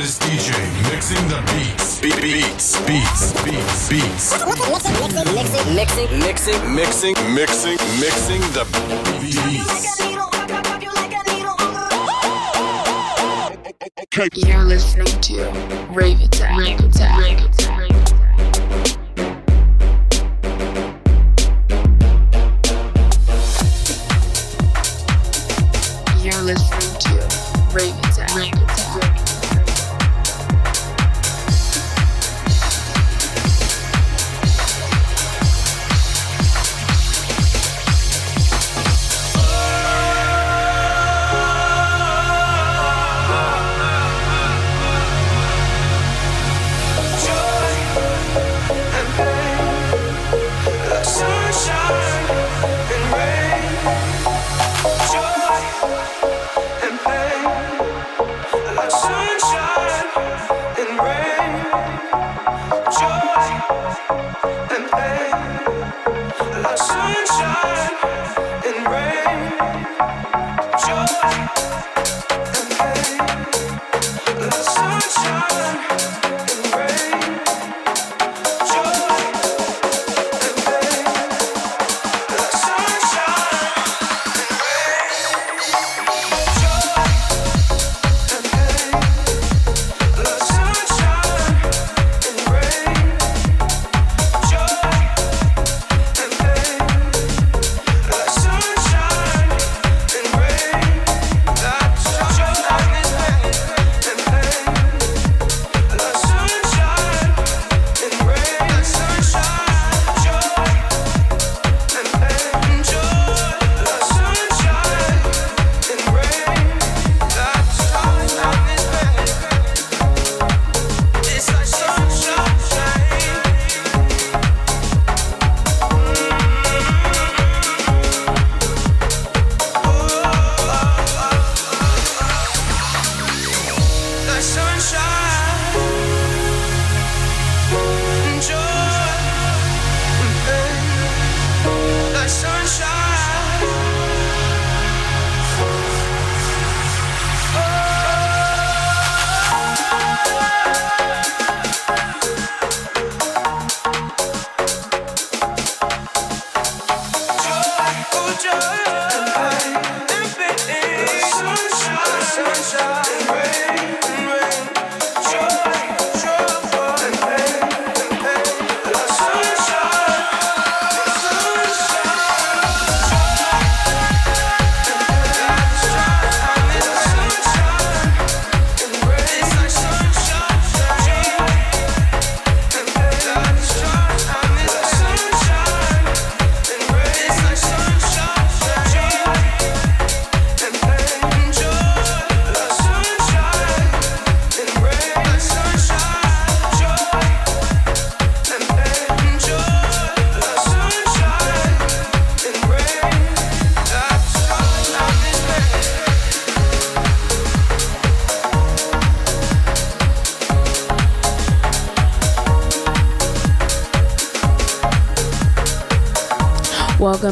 hottest DJ mixing the beats. Be- beats, beats, beats, beats. Mixing, mixing, mixing, mixing, Mixing, mixing the beats. You're listening to Rave Attack. Rave Attack. Rave Attack. You're listening to Rave Attack.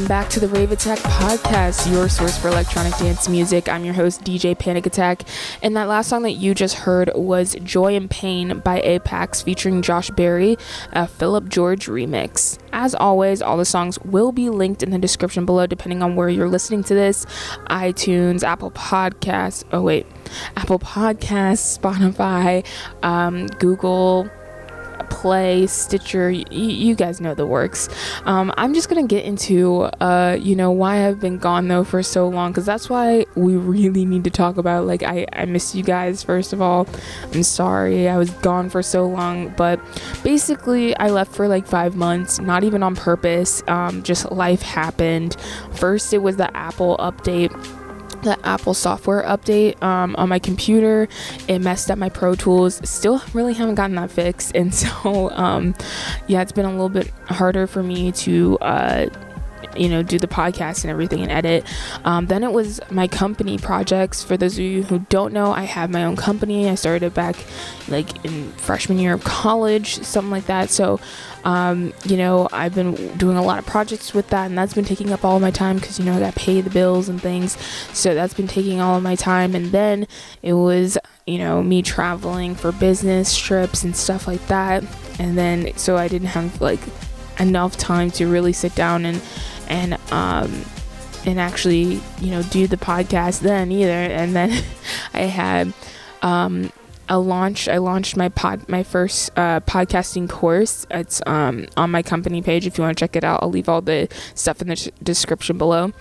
Back to the Rave Attack podcast, your source for electronic dance music. I'm your host, DJ Panic Attack. And that last song that you just heard was Joy and Pain by Apex featuring Josh Barry, a Philip George remix. As always, all the songs will be linked in the description below, depending on where you're listening to this iTunes, Apple Podcasts. Oh, wait. Apple Podcasts, Spotify, um, Google. Play, Stitcher, y- you guys know the works. Um, I'm just gonna get into, uh, you know, why I've been gone though for so long, because that's why we really need to talk about. Like, I, I miss you guys, first of all. I'm sorry I was gone for so long, but basically, I left for like five months, not even on purpose. Um, just life happened. First, it was the Apple update the Apple software update um, on my computer. It messed up my Pro Tools. Still really haven't gotten that fixed. And so, um, yeah, it's been a little bit harder for me to. Uh, you know, do the podcast and everything and edit. Um, then it was my company projects. For those of you who don't know, I have my own company. I started it back like in freshman year of college, something like that. So, um, you know, I've been doing a lot of projects with that, and that's been taking up all my time because, you know, I got to pay the bills and things. So that's been taking all of my time. And then it was, you know, me traveling for business trips and stuff like that. And then, so I didn't have like enough time to really sit down and, and, um, and actually, you know, do the podcast then either. And then I had, um, a launch. I launched my pod, my first uh, podcasting course. It's um, on my company page. If you want to check it out, I'll leave all the stuff in the description below.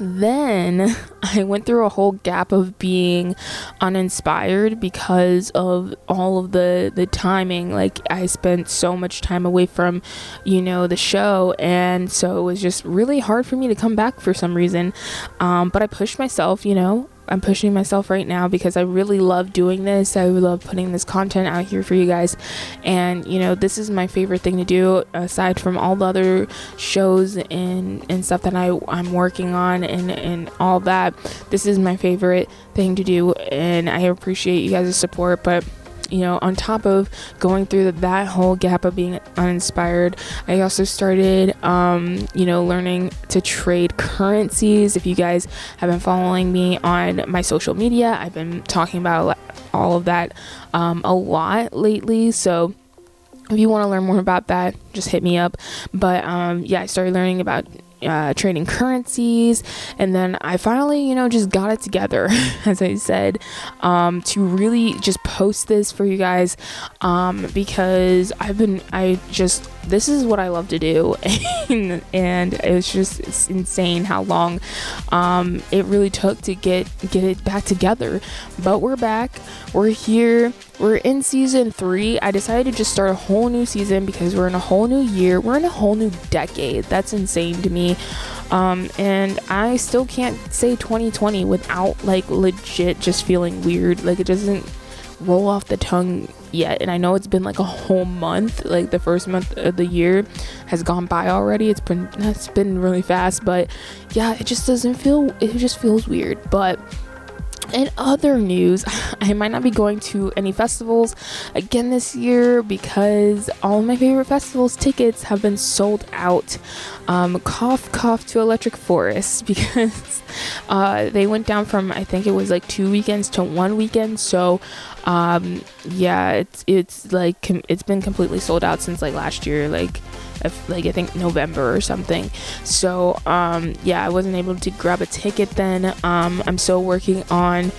Then I went through a whole gap of being uninspired because of all of the the timing. Like I spent so much time away from, you know, the show, and so it was just really hard for me to come back for some reason. Um, but I pushed myself. You know, I'm pushing myself right now because I really love doing this. I love putting this content out here for you guys. And, you know, this is my favorite thing to do aside from all the other shows and, and stuff that I, I'm working on and, and all that. This is my favorite thing to do. And I appreciate you guys' support. But you know, on top of going through that whole gap of being uninspired, I also started, um, you know, learning to trade currencies. If you guys have been following me on my social media, I've been talking about all of that um, a lot lately. So, if you want to learn more about that, just hit me up. But um, yeah, I started learning about uh, trading currencies, and then I finally, you know, just got it together, as I said, um, to really just post this for you guys um, because I've been, I just, this is what I love to do, and, and it's just it's insane how long um, it really took to get get it back together. But we're back, we're here, we're in season three. I decided to just start a whole new season because we're in a whole new year, we're in a whole new decade. That's insane to me. Um, and I still can't say 2020 without like legit just feeling weird. Like it doesn't roll off the tongue yet. And I know it's been like a whole month, like the first month of the year has gone by already. It's been it's been really fast, but yeah, it just doesn't feel it just feels weird. But in other news, I might not be going to any festivals again this year because all my favorite festivals tickets have been sold out. Um, cough, cough to Electric Forest because uh, they went down from I think it was like two weekends to one weekend. So um, yeah, it's it's like com- it's been completely sold out since like last year. Like if, like I think November or something. So um, yeah, I wasn't able to grab a ticket then. Um, I'm still working on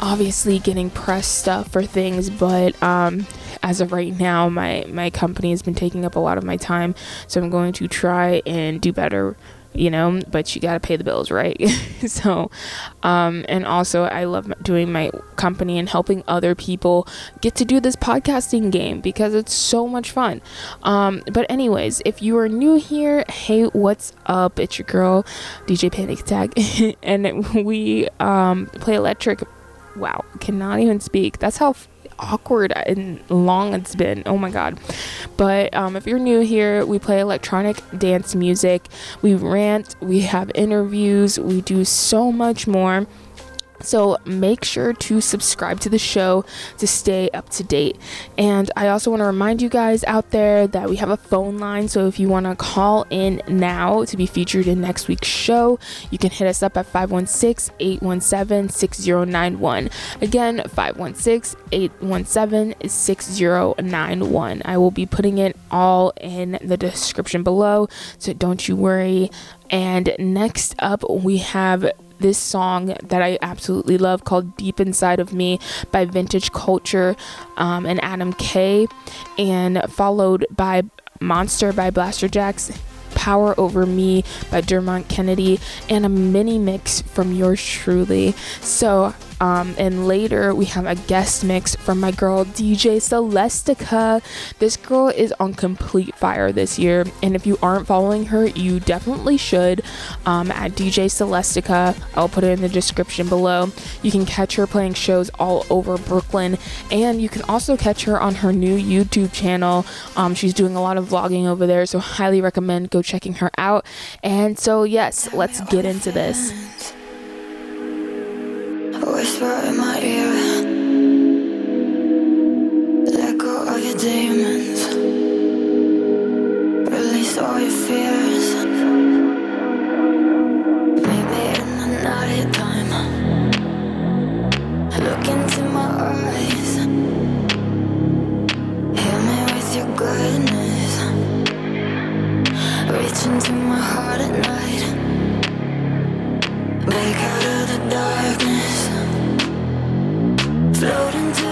obviously getting press stuff for things, but um, as of right now, my my company has been taking up a lot of my time, so I'm going to try and do better you know but you got to pay the bills right? So um and also i love doing my company and helping other people get to do this podcasting game because it's so much fun. Um but anyways if you are new here hey what's up? It's your girl dj panic attack. And we um play electric. Wow cannot even speak. That's how awkward and long it's been. Oh my god. But um, if you're new here, we play electronic dance music, we rant, we have interviews, we do so much more. So make sure to subscribe to the show to stay up to date. And I also want to remind you guys out there that we have a phone line. So if you want to call in now to be featured in next week's show, you can hit us up at 516 817 6091. Again, 516 817 6091. I will be putting it all in the description below. So don't you worry. And next up, we have this song that I absolutely love called Deep Inside of Me by Vintage Culture um, and Adam K. And followed by Monster by Blasterjaxx. Power Over Me by Dermot Kennedy, and a mini mix from yours truly. So um, and later we have a guest mix from my girl DJ Celestica. This girl is on complete fire this year, and if you aren't following her, you definitely should. Um, at DJ Celestica, I'll put it in the description below. You can catch her playing shows all over Brooklyn, and you can also catch her on her new YouTube channel. Um, she's doing a lot of vlogging over there, so highly recommend go checking her out. And so, yes, let's get into this Whisper in my ear. Let go of your demons. Release all your fears. Maybe in the night time. Look into my eyes. Heal me with your goodness. Reach into my heart at night. Break out of the darkness myself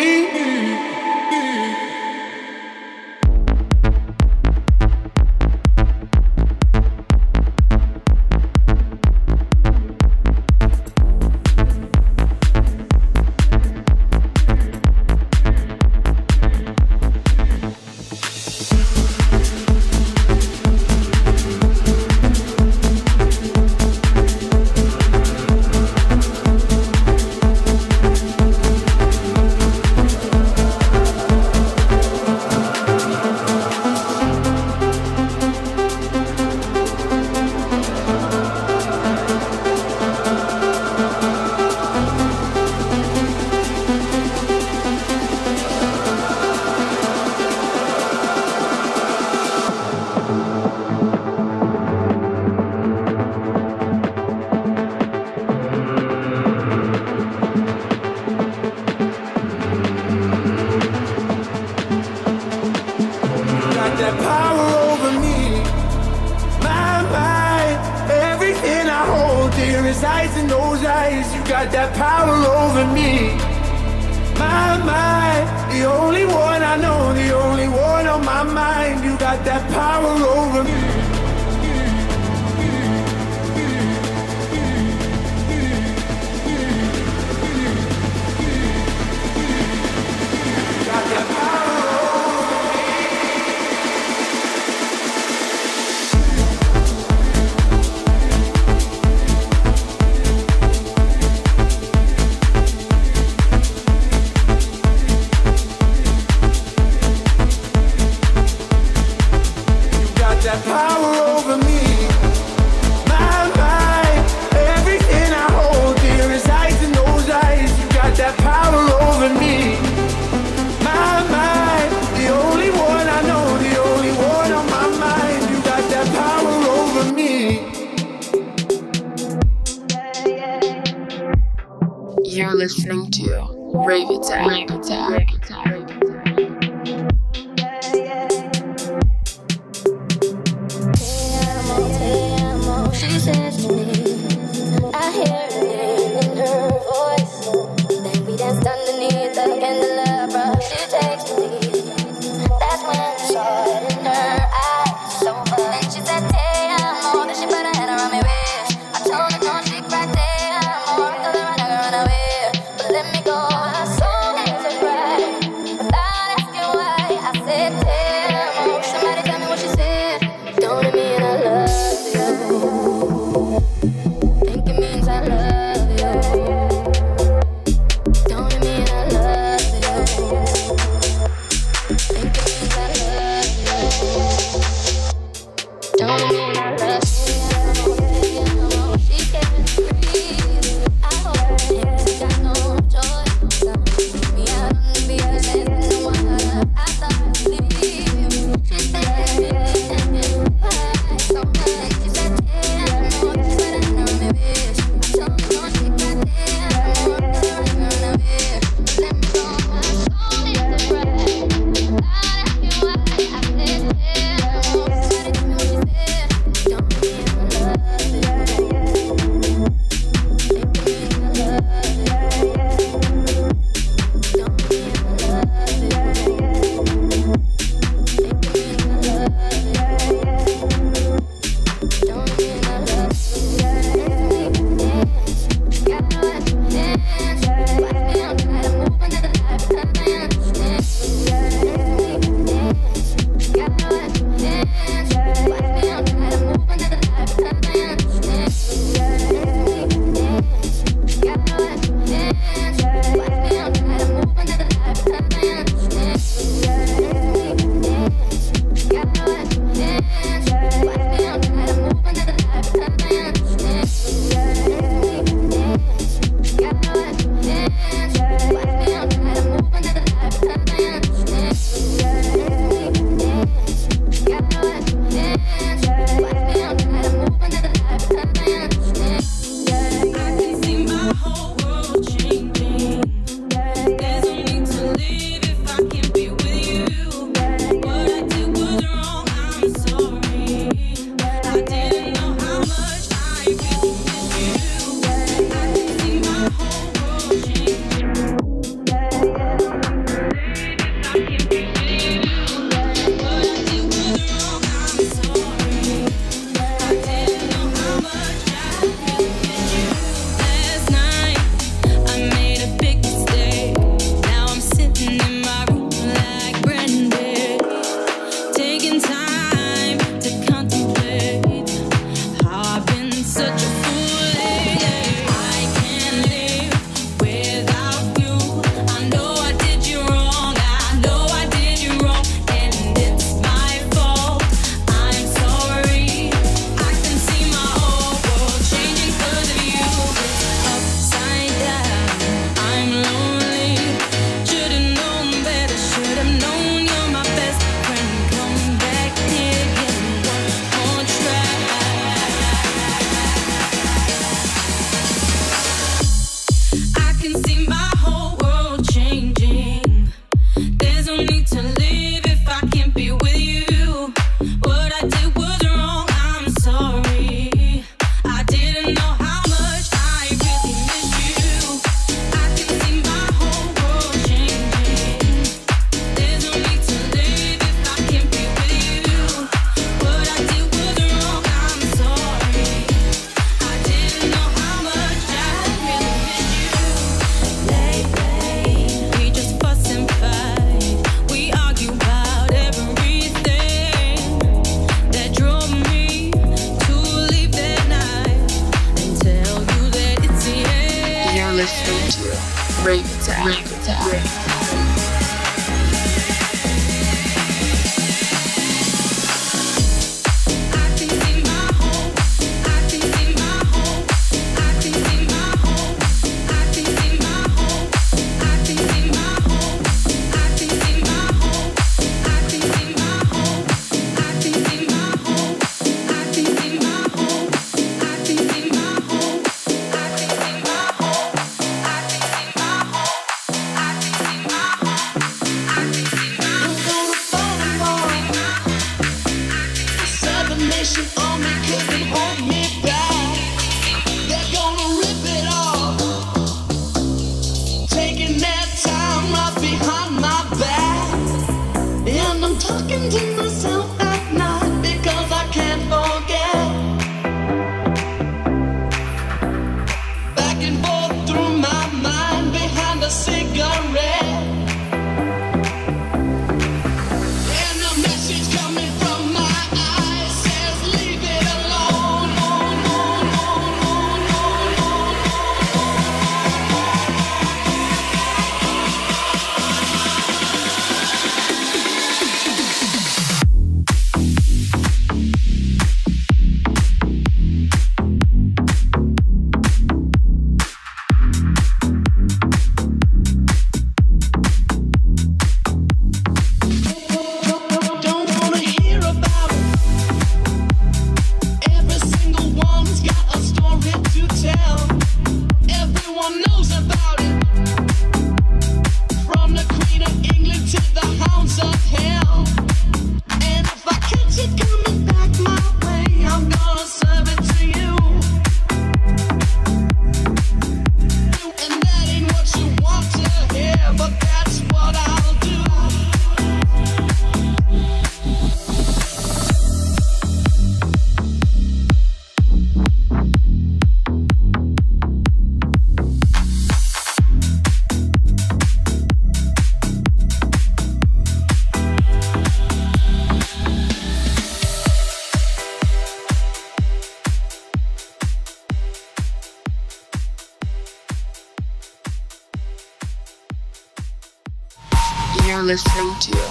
to you.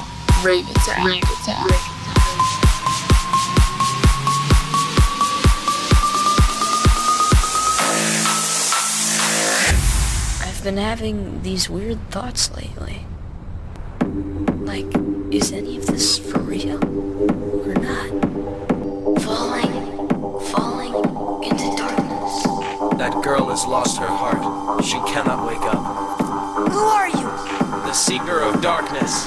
Rave. Rave. Rave. I've been having these weird thoughts lately. Like, is any of this for real or not? Falling, falling into darkness. That girl has lost her heart. She cannot wake up. Who are you? The Seeker of Darkness.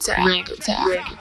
Attack. Rave Attack. Attack.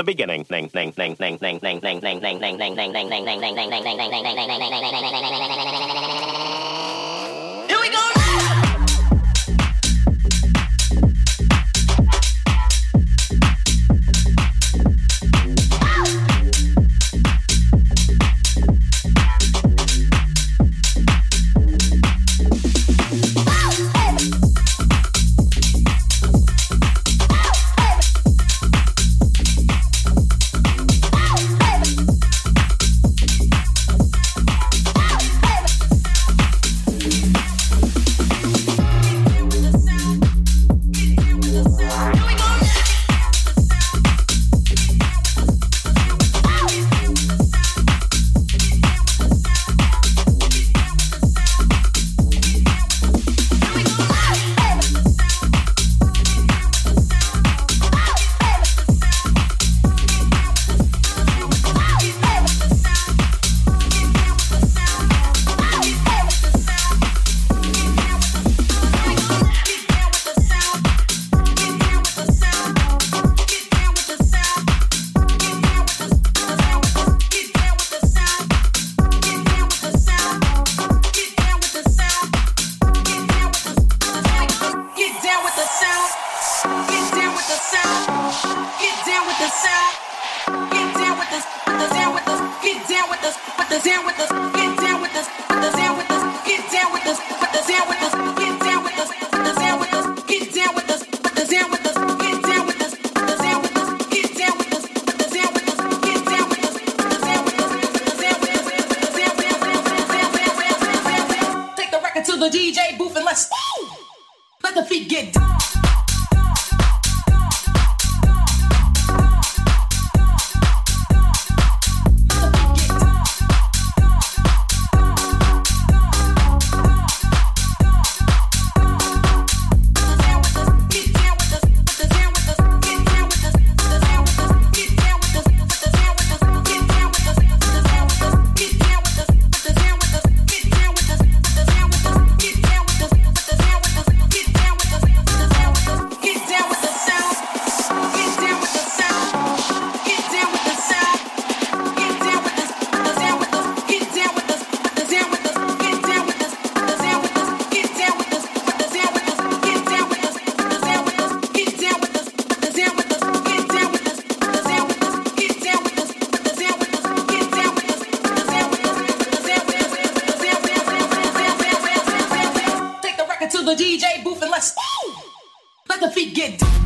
The beginning. Here to the DJ booth and let's let the feet get down.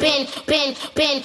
bend, bend, bend.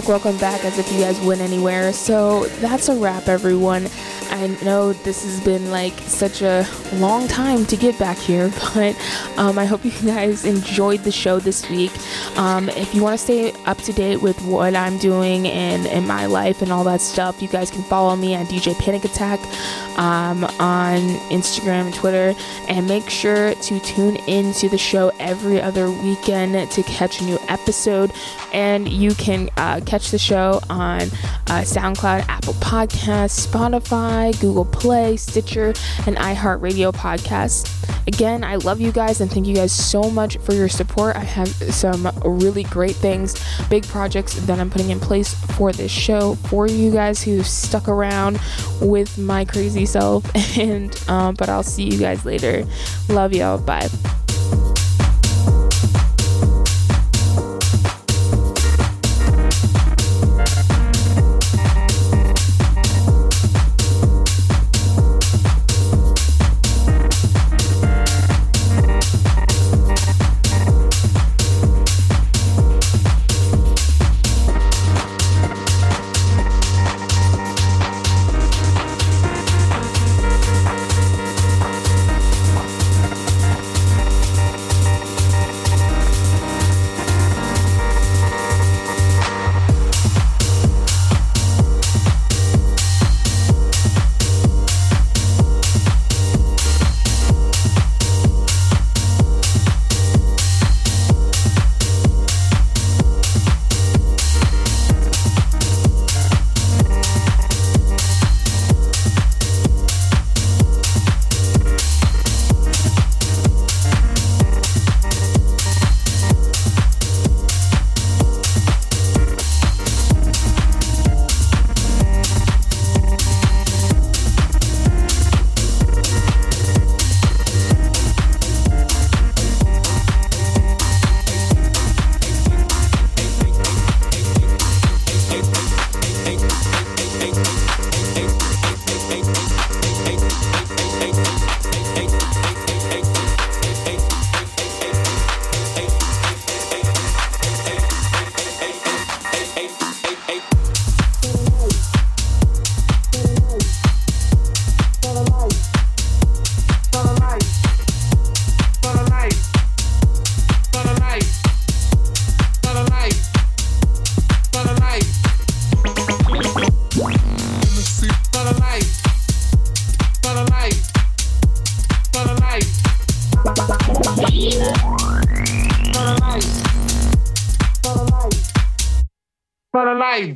Back, welcome back, as if you guys went anywhere. So that's a wrap, everyone. I know this has been like such a long time to get back here, but um, I hope you guys enjoyed the show this week. Um, if you want to stay up to date with what I'm doing and in my life and all that stuff, you guys can follow me at DJ Panic Attack um, on Instagram and Twitter, and make sure to tune in to the show every other weekend to catch new episode. And you can uh, catch the show on uh, SoundCloud, Apple Podcasts, Spotify, Google Play, Stitcher, and iHeartRadio podcasts. Again, I love you guys and thank you guys so much for your support. I have some really great things, big projects that I'm putting in place for this show for you guys who stuck around with my crazy self. And um, but I'll see you guys later. Love y'all. Bye.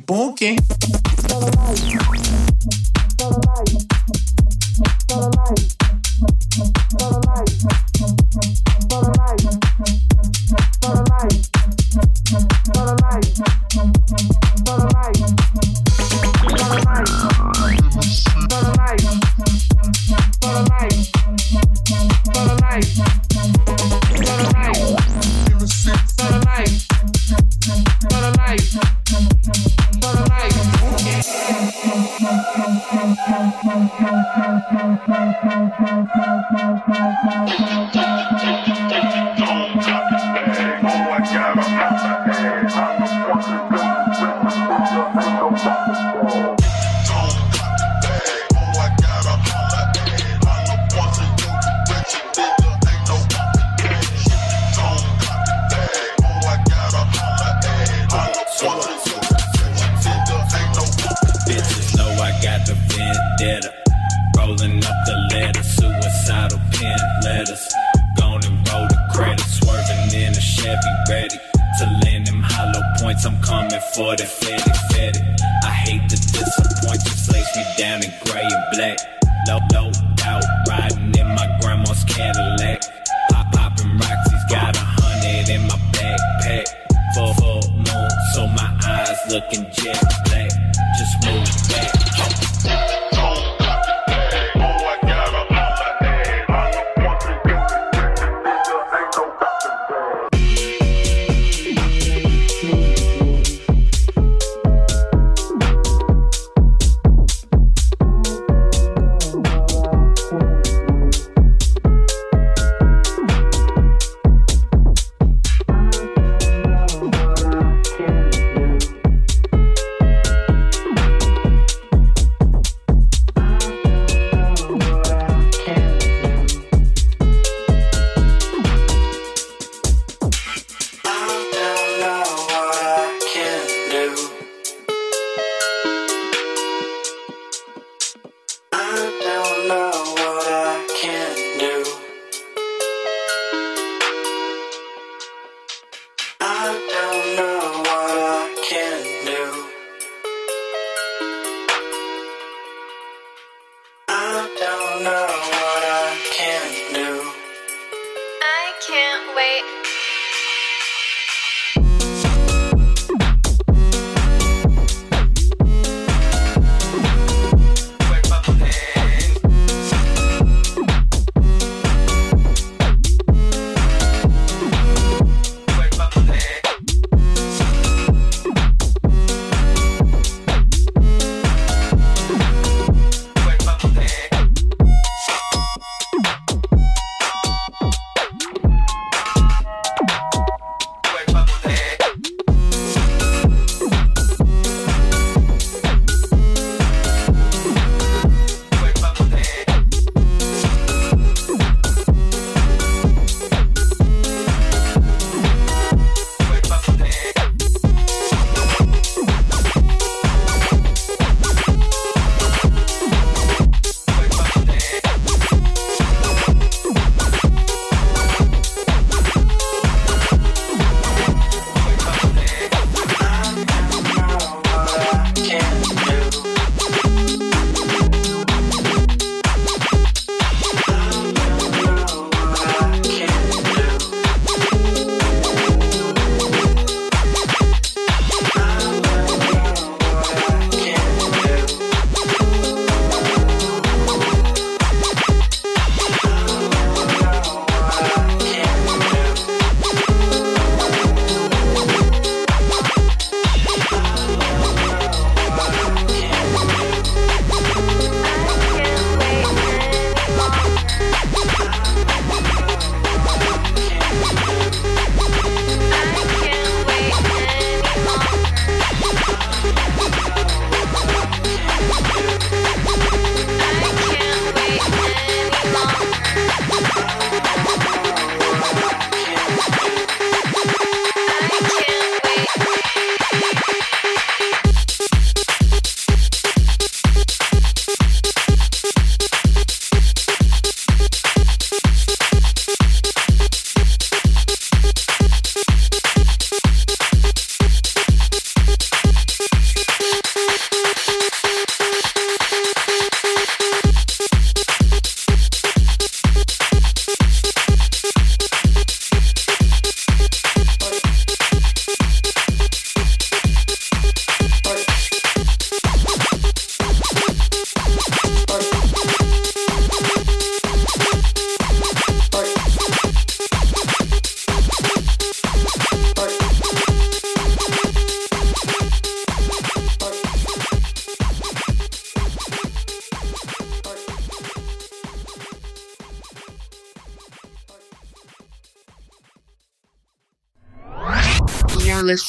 Bunking. Bitches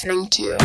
listening to